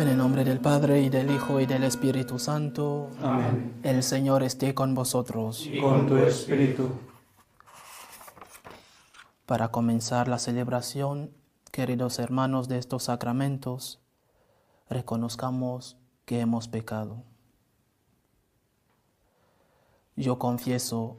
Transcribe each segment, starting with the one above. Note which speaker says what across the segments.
Speaker 1: En el nombre del Padre y del Hijo y del Espíritu Santo.
Speaker 2: Amén.
Speaker 1: El Señor esté con vosotros.
Speaker 2: Y con tu espíritu.
Speaker 1: Para comenzar la celebración, queridos hermanos de estos sacramentos, reconozcamos que hemos pecado. Yo confieso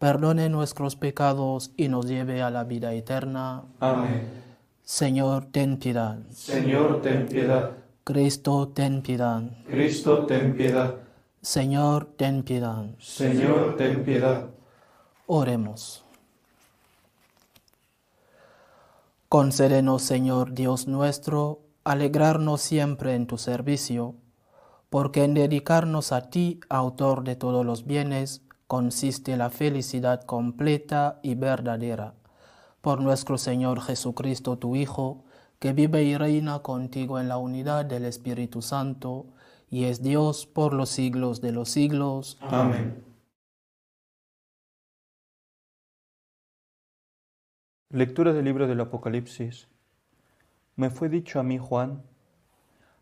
Speaker 1: perdone nuestros pecados y nos lleve a la vida eterna.
Speaker 2: Amén.
Speaker 1: Señor, ten piedad.
Speaker 2: Señor, ten piedad.
Speaker 1: Cristo, ten piedad.
Speaker 2: Cristo, ten piedad.
Speaker 1: Señor, ten piedad.
Speaker 2: Señor, ten piedad.
Speaker 1: Oremos. Concédenos, Señor Dios nuestro, alegrarnos siempre en tu servicio, porque en dedicarnos a ti, autor de todos los bienes, consiste la felicidad completa y verdadera. Por nuestro Señor Jesucristo, tu Hijo, que vive y reina contigo en la unidad del Espíritu Santo, y es Dios por los siglos de los siglos.
Speaker 2: Amén. Lectura del libro del Apocalipsis. Me fue dicho a mí, Juan,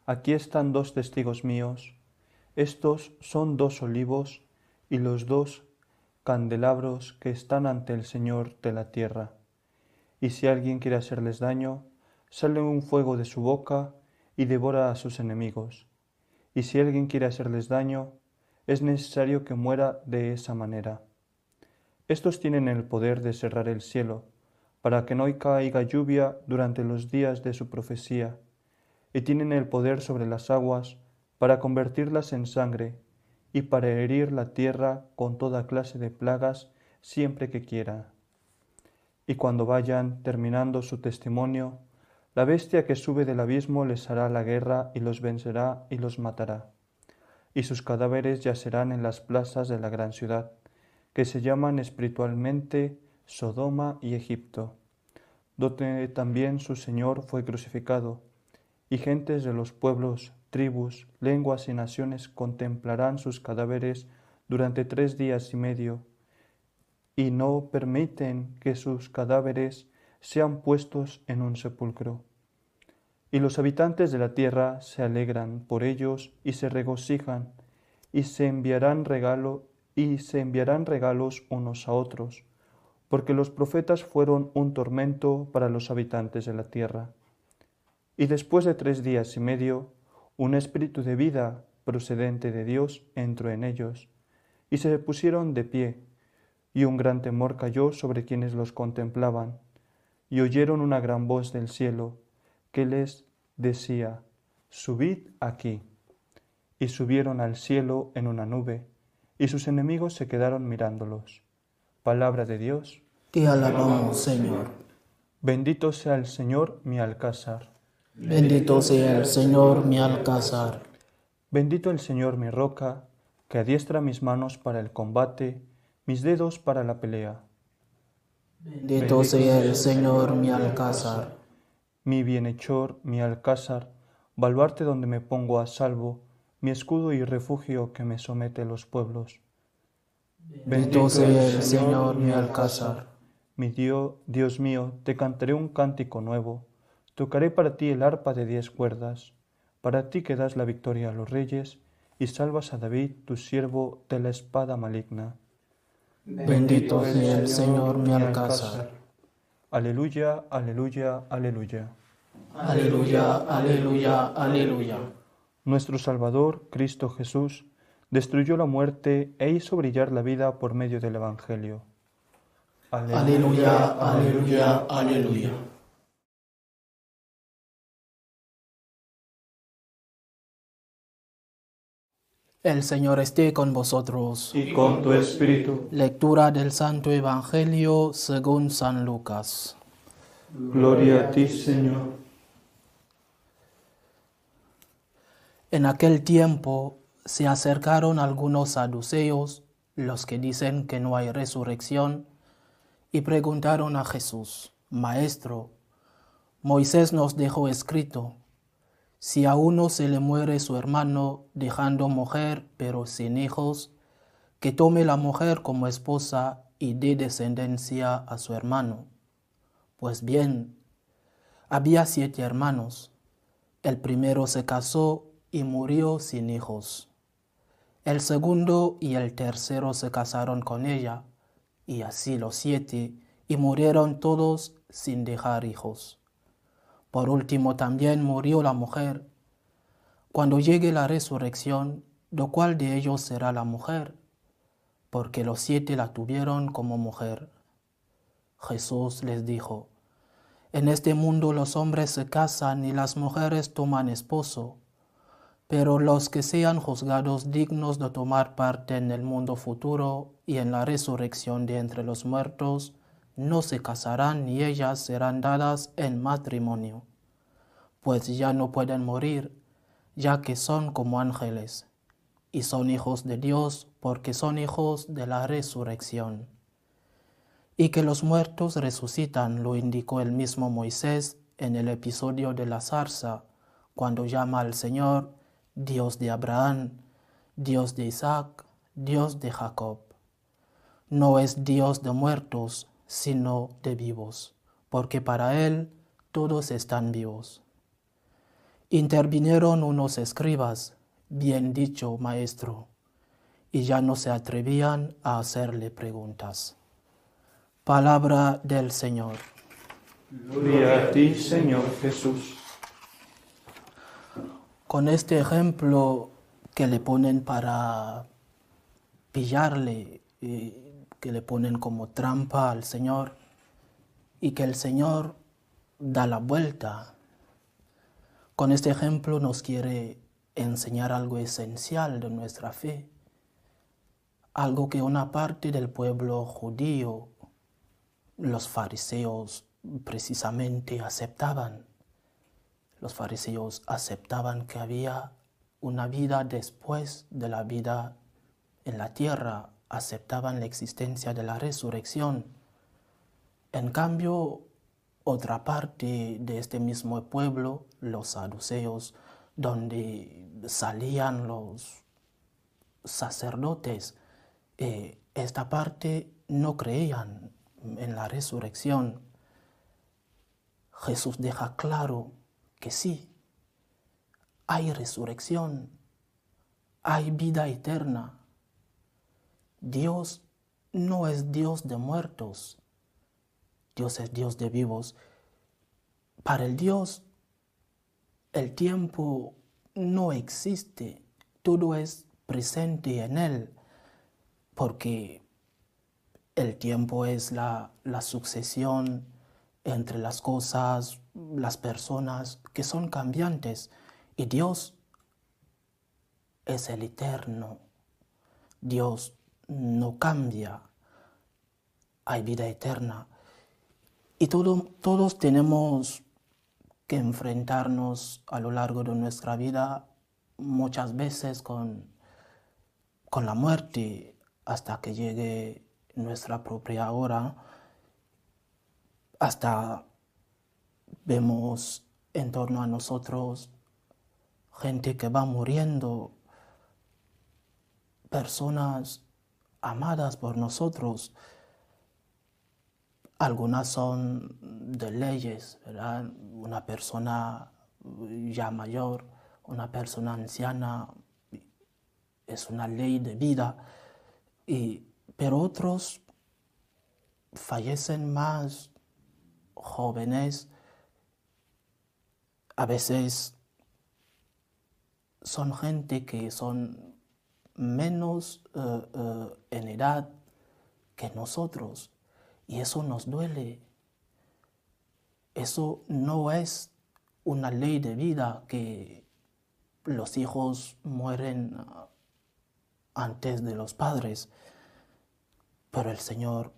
Speaker 2: aquí están dos testigos míos, estos son dos olivos y los dos candelabros que están ante el Señor de la tierra. Y si alguien quiere hacerles daño, sale un fuego de su boca y devora a sus enemigos. Y si alguien quiere hacerles daño, es necesario que muera de esa manera. Estos tienen el poder de cerrar el cielo, para que no caiga lluvia durante los días de su profecía, y tienen el poder sobre las aguas para convertirlas en sangre, y para herir la tierra con toda clase de plagas siempre que quiera. Y cuando vayan terminando su testimonio, la bestia que sube del abismo les hará la guerra y los vencerá y los matará. Y sus cadáveres yacerán en las plazas de la gran ciudad, que se llaman espiritualmente Sodoma y Egipto, donde también su Señor fue crucificado, y gentes de los pueblos, tribus, lenguas y naciones contemplarán sus cadáveres durante tres días y medio, y no permiten que sus cadáveres sean puestos en un sepulcro. Y los habitantes de la tierra se alegran por ellos y se regocijan, y se enviarán regalo y se enviarán regalos unos a otros, porque los profetas fueron un tormento para los habitantes de la tierra. Y después de tres días y medio, un espíritu de vida procedente de Dios entró en ellos, y se pusieron de pie, y un gran temor cayó sobre quienes los contemplaban, y oyeron una gran voz del cielo que les decía, Subid aquí. Y subieron al cielo en una nube, y sus enemigos se quedaron mirándolos. Palabra de Dios.
Speaker 1: Te alabamos, Señor.
Speaker 2: Bendito sea el Señor mi alcázar.
Speaker 1: Bendito sea el Señor mi alcázar.
Speaker 2: Bendito el Señor mi roca, que adiestra mis manos para el combate, mis dedos para la pelea.
Speaker 1: Bendito sea el Señor mi alcázar.
Speaker 2: Mi bienhechor, mi alcázar, baluarte donde me pongo a salvo, mi escudo y refugio que me somete los pueblos.
Speaker 1: Bendito sea el Señor mi alcázar.
Speaker 2: Mi Dios, Dios mío, te cantaré un cántico nuevo. Tocaré para ti el arpa de diez cuerdas. Para ti que das la victoria a los reyes y salvas a David, tu siervo, de la espada maligna.
Speaker 1: Bendito sea el Señor mi alcázar.
Speaker 2: Aleluya, aleluya, aleluya.
Speaker 1: Aleluya, aleluya, aleluya.
Speaker 2: Nuestro Salvador, Cristo Jesús, destruyó la muerte e hizo brillar la vida por medio del Evangelio.
Speaker 1: Aleluya, aleluya, aleluya. El Señor esté con vosotros.
Speaker 2: Y con tu espíritu,
Speaker 1: Lectura del Santo Evangelio según San Lucas.
Speaker 2: gloria a ti, Señor.
Speaker 1: En aquel tiempo se acercaron algunos saduceos, los que dicen que no hay resurrección, y preguntaron a Jesús, Maestro, Moisés nos dejó escrito, si a uno se le muere su hermano dejando mujer pero sin hijos, que tome la mujer como esposa y dé descendencia a su hermano. Pues bien, había siete hermanos. El primero se casó y murió sin hijos. El segundo y el tercero se casaron con ella, y así los siete, y murieron todos sin dejar hijos. Por último también murió la mujer. Cuando llegue la resurrección, ¿lo cuál de ellos será la mujer? Porque los siete la tuvieron como mujer. Jesús les dijo, En este mundo los hombres se casan y las mujeres toman esposo pero los que sean juzgados dignos de tomar parte en el mundo futuro y en la resurrección de entre los muertos, no se casarán ni ellas serán dadas en matrimonio, pues ya no pueden morir, ya que son como ángeles, y son hijos de Dios porque son hijos de la resurrección. Y que los muertos resucitan lo indicó el mismo Moisés en el episodio de la zarza, cuando llama al Señor Dios de Abraham, Dios de Isaac, Dios de Jacob. No es Dios de muertos, sino de vivos, porque para Él todos están vivos. Intervinieron unos escribas, bien dicho, maestro, y ya no se atrevían a hacerle preguntas. Palabra del Señor.
Speaker 2: Gloria a ti, Señor Jesús
Speaker 1: con este ejemplo que le ponen para pillarle, eh, que le ponen como trampa al Señor y que el Señor da la vuelta. Con este ejemplo nos quiere enseñar algo esencial de nuestra fe, algo que una parte del pueblo judío, los fariseos precisamente aceptaban los fariseos aceptaban que había una vida después de la vida en la tierra, aceptaban la existencia de la resurrección. En cambio, otra parte de este mismo pueblo, los saduceos, donde salían los sacerdotes, eh, esta parte no creían en la resurrección. Jesús deja claro que sí, hay resurrección, hay vida eterna. Dios no es Dios de muertos, Dios es Dios de vivos. Para el Dios el tiempo no existe, todo es presente en Él, porque el tiempo es la, sucesión entre las cosas, las personas que son cambiantes y Dios es el eterno. Dios no cambia. Hay vida eterna. Y todos tenemos que enfrentarnos a lo largo de nuestra vida muchas veces con, con la muerte hasta que llegue nuestra propia hora hasta vemos en torno a nosotros gente que va muriendo, personas amadas por nosotros. Algunas son de leyes. Una persona ya mayor, una persona anciana, es una ley de vida. Y, pero otros fallecen más jóvenes, a veces son gente que son menos eh, eh, en edad que nosotros y eso nos duele. Eso no es una ley de vida que los hijos mueren ah, antes de los padres, pero el Señor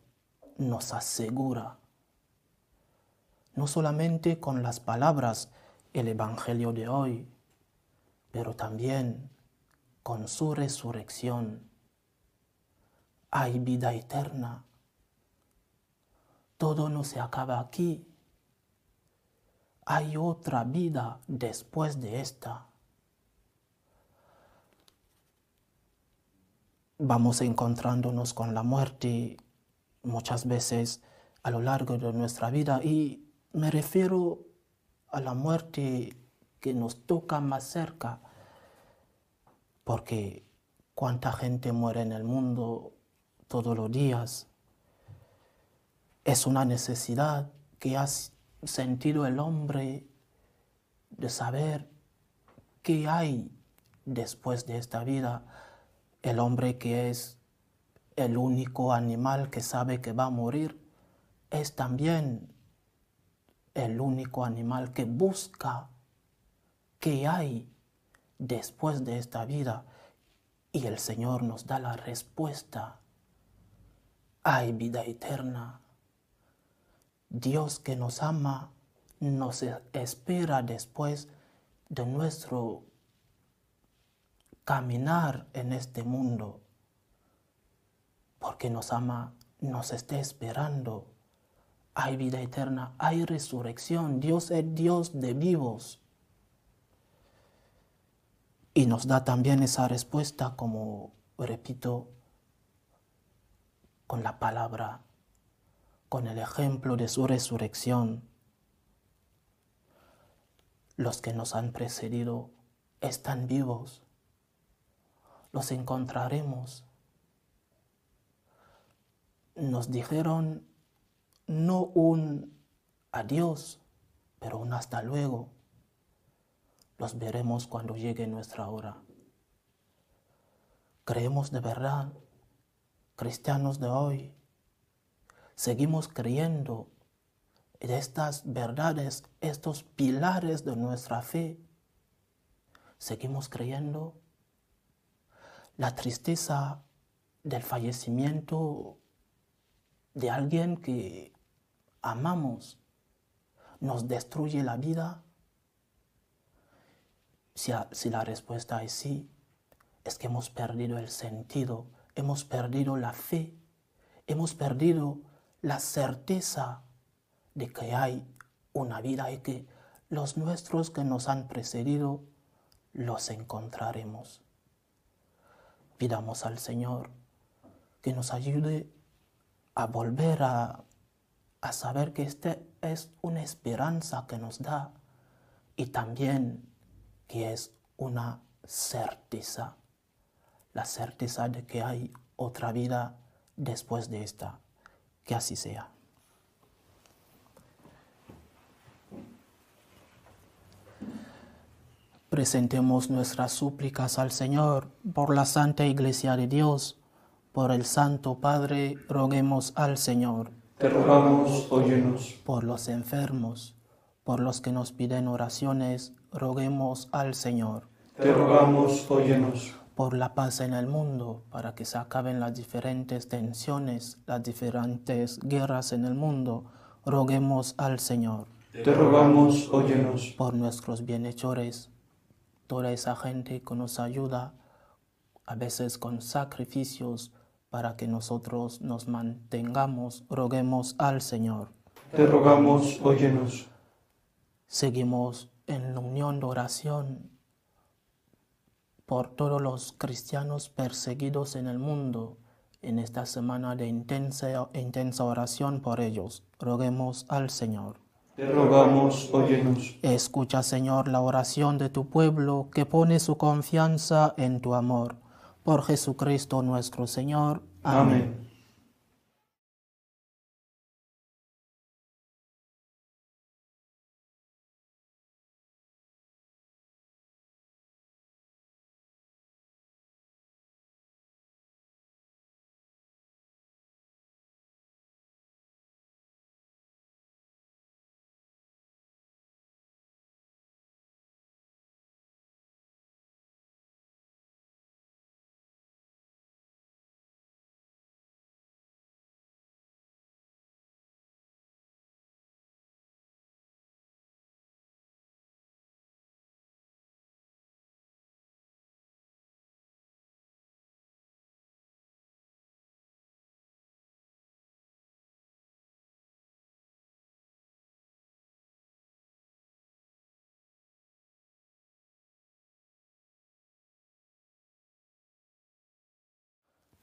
Speaker 1: nos asegura no solamente con las palabras el Evangelio de hoy, pero también con su resurrección hay vida eterna. Todo no se acaba aquí. Hay otra vida después de esta. Vamos encontrándonos con la muerte muchas veces a lo largo de nuestra vida y me refiero a la muerte que nos toca más cerca, porque cuánta gente muere en el mundo todos los días. Es una necesidad que ha sentido el hombre de saber qué hay después de esta vida. El hombre que es el único animal que sabe que va a morir es también el único animal que busca qué hay después de esta vida y el Señor nos da la respuesta. Hay vida eterna. Dios que nos ama nos espera después de nuestro caminar en este mundo, porque nos ama, nos está esperando hay vida eterna, hay resurrección. Dios es Dios de vivos. Y nos da también esa respuesta, como repito, con la palabra, con el ejemplo de su resurrección. Los que nos han precedido están vivos. Los encontraremos. Nos dijeron no un adiós, pero un hasta luego. Los veremos cuando llegue nuestra hora. Creemos de verdad, cristianos de hoy, seguimos creyendo en estas verdades, estos pilares de nuestra fe. Seguimos creyendo la tristeza del fallecimiento de alguien que amamos nos destruye la vida? Si, la respuesta es sí, es que hemos perdido el sentido, hemos perdido la fe, hemos perdido la certeza de que hay una vida y que los nuestros que nos han precedido los encontraremos. Pidamos al Señor que nos ayude a volver a a saber que esta es una esperanza que nos da y también que es una certeza, la certeza de que hay otra vida después de esta. Que así sea. Presentemos nuestras súplicas al Señor por la Santa Iglesia de Dios, por el Santo Padre, roguemos al Señor
Speaker 2: te rogamos, óyenos.
Speaker 1: Por los enfermos, por los que nos piden oraciones, roguemos al Señor.
Speaker 2: Te rogamos, óyenos.
Speaker 1: Por la paz en el mundo, para que se acaben las diferentes tensiones, las diferentes guerras en el mundo, roguemos al Señor.
Speaker 2: Te rogamos, óyenos.
Speaker 1: Por nuestros bienhechores, toda esa gente que nos ayuda, a veces con sacrificios, para que nosotros nos mantengamos, roguemos al Señor.
Speaker 2: Te rogamos, óyenos.
Speaker 1: Seguimos en la unión de oración por todos los cristianos perseguidos en el mundo en esta semana de intensa, intensa oración por ellos. Roguemos al Señor.
Speaker 2: Te rogamos, óyenos.
Speaker 1: Escucha, Señor, la oración de tu pueblo que pone su confianza en tu amor por Jesucristo nuestro Señor.
Speaker 2: Amén.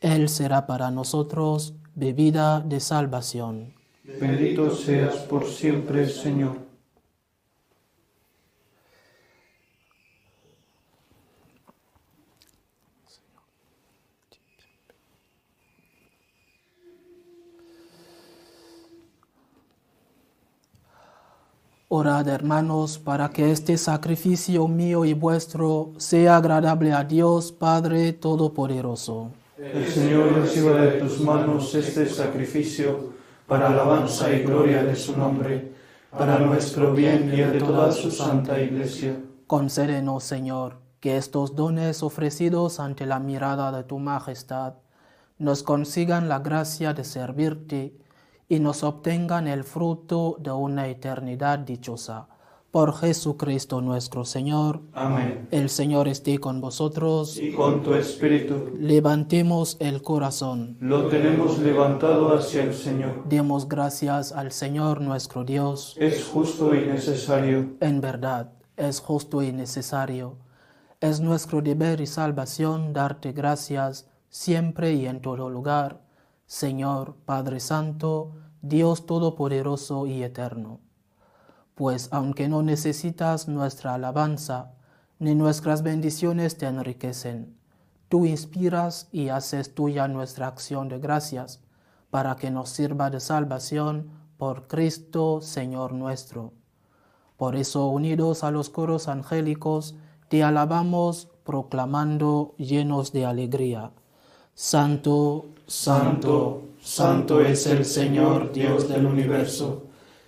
Speaker 1: Él será para nosotros bebida de salvación.
Speaker 2: Bendito seas por siempre, Señor.
Speaker 1: Orad, hermanos, para que este sacrificio mío y vuestro sea agradable a Dios Padre Todopoderoso.
Speaker 2: El Señor reciba de tus manos este sacrificio para alabanza y gloria de su nombre, para nuestro bien y de toda su santa iglesia.
Speaker 1: Concédenos, Señor, que estos dones ofrecidos ante la mirada de tu majestad nos consigan la gracia de servirte y nos obtengan el fruto de una eternidad dichosa. Por Jesucristo nuestro Señor.
Speaker 2: Amén.
Speaker 1: El Señor esté con vosotros.
Speaker 2: Y con tu espíritu.
Speaker 1: Levantemos el corazón.
Speaker 2: Lo tenemos levantado hacia el Señor.
Speaker 1: Demos gracias al Señor nuestro Dios.
Speaker 2: Es justo y necesario.
Speaker 1: En verdad, es justo y necesario. Es nuestro deber y salvación darte gracias siempre y en todo lugar Señor Padre Santo, Dios Todopoderoso y Eterno. Pues aunque no necesitas nuestra alabanza, ni nuestras bendiciones te enriquecen, tú inspiras y haces tuya nuestra acción de gracias, para que nos sirva de salvación por Cristo Señor nuestro. Por eso, unidos a los coros angélicos, te alabamos proclamando llenos de alegría. Santo,
Speaker 2: Santo, santo es el Señor Dios del universo.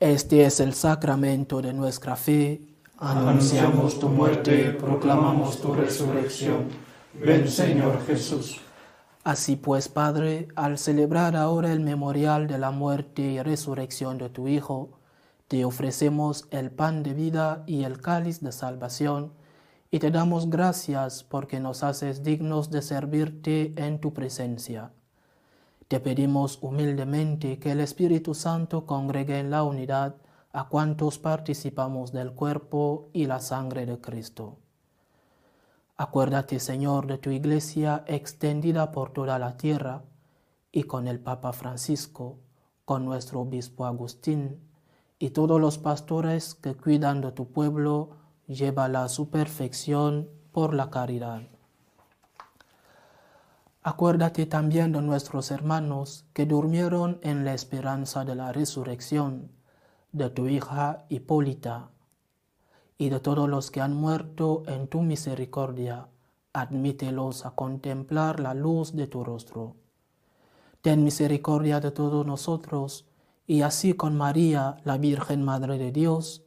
Speaker 1: Este es el sacramento de nuestra fe.
Speaker 2: Anunciamos tu muerte, proclamamos tu resurrección. Ven Señor Jesús.
Speaker 1: Así pues, Padre, al celebrar ahora el memorial de la muerte y resurrección de tu Hijo, te ofrecemos el pan de vida y el cáliz de salvación, y te damos gracias porque nos haces dignos de servirte en tu presencia Te pedimos humildemente que el Espíritu Santo congregue en la unidad a cuantos participamos del cuerpo y la sangre de Cristo. Acuérdate, Señor, de tu iglesia extendida por toda la tierra y con el Papa Francisco, con nuestro obispo Agustín y todos los pastores que cuidan de tu pueblo, llévala a su perfección por la caridad. Acuérdate también de nuestros hermanos que durmieron en la esperanza de la resurrección, de tu hija Hipólita, y de todos los que han muerto en tu misericordia, admítelos a contemplar la luz de tu rostro. Ten misericordia de todos nosotros, y así con María, la Virgen Madre de Dios,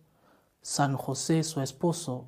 Speaker 1: San José su esposo,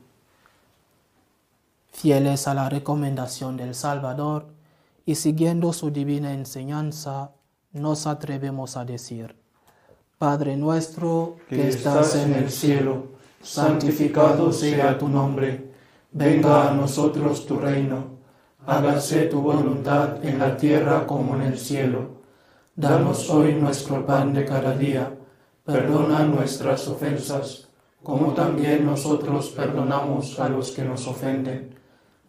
Speaker 1: Fieles a la recomendación del Salvador y siguiendo su divina enseñanza, nos atrevemos a decir, Padre nuestro que estás en el cielo, santificado sea tu nombre, venga a nosotros tu reino, hágase tu voluntad en la tierra como en el cielo. Danos hoy nuestro pan de cada día, perdona nuestras ofensas, como también nosotros perdonamos a los que nos ofenden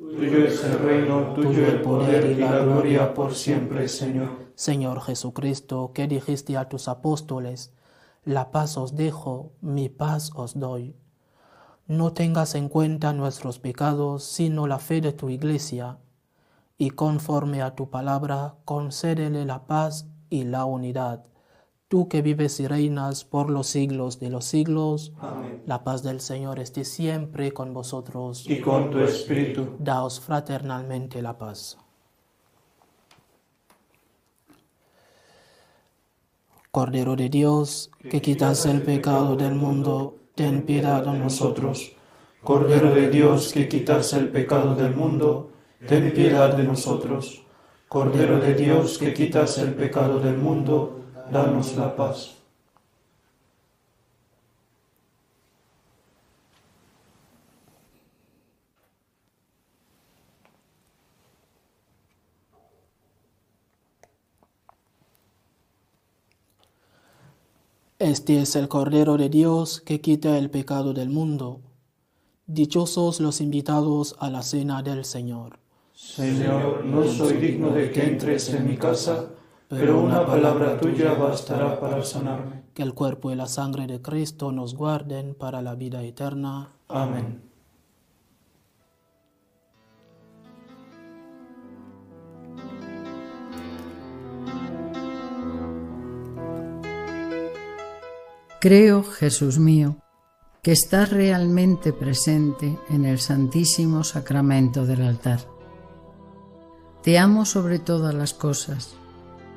Speaker 2: Tuyo es el reino, tuyo el poder y la gloria por siempre, Señor.
Speaker 1: Señor Jesucristo, que dijiste a tus apóstoles, la paz os dejo, mi paz os doy. No tengas en cuenta nuestros pecados, sino la fe de tu iglesia, y conforme a tu palabra, concédele la paz y la unidad tú que vives y reinas por los siglos de los siglos.
Speaker 2: Amén.
Speaker 1: La paz del Señor esté siempre con vosotros.
Speaker 2: Y con tu espíritu.
Speaker 1: Daos fraternalmente la paz. Cordero de Dios, que quitas el pecado del mundo, ten piedad de nosotros.
Speaker 2: Cordero de Dios, que quitas el pecado del mundo, ten piedad de nosotros. Cordero de Dios, que quitas el pecado del mundo, danos la paz.
Speaker 1: Este es el Cordero de Dios que quita el pecado del mundo. Dichosos los invitados a la cena del Señor.
Speaker 2: Señor, no soy digno de que entres en mi casa pero una palabra tuya bastará para sanarme.
Speaker 1: Que el cuerpo y la sangre de Cristo nos guarden para la vida eterna.
Speaker 2: Amén.
Speaker 3: Creo, Jesús mío, que estás realmente presente en el Santísimo Sacramento del altar. Te amo sobre todas las cosas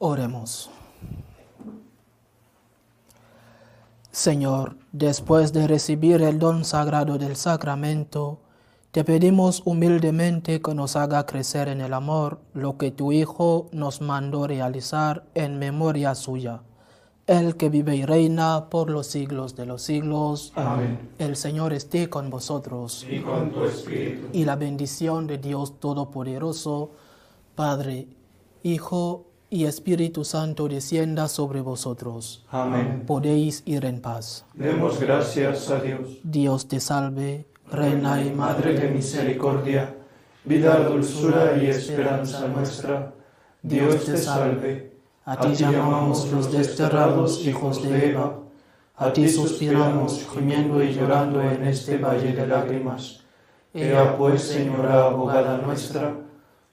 Speaker 1: Oremos. Señor, después de recibir el don sagrado del sacramento, te pedimos humildemente que nos haga crecer en el amor lo que tu Hijo nos mandó realizar en memoria suya. el que vive y reina por los siglos de los siglos.
Speaker 2: Amén.
Speaker 1: El Señor esté con vosotros.
Speaker 2: Y con tu espíritu.
Speaker 1: Y la bendición de Dios Todopoderoso, Padre, Hijo y Espíritu Santo descienda sobre vosotros.
Speaker 2: Amén.
Speaker 1: Podéis ir en paz.
Speaker 2: Demos gracias a Dios.
Speaker 1: Dios te salve, Reina y
Speaker 2: Madre de misericordia, vida, dulzura y esperanza nuestra. Dios te salve.
Speaker 1: A ti llamamos los desterrados hijos de Eva. A ti suspiramos, gimiendo y llorando en este valle de lágrimas.
Speaker 2: Ea pues, Señora abogada nuestra,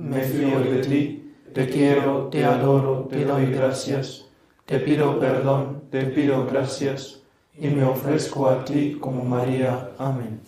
Speaker 2: me fío de ti, te quiero, te adoro, te doy gracias, te pido perdón, te pido gracias, y me ofrezco a ti como María. Amén.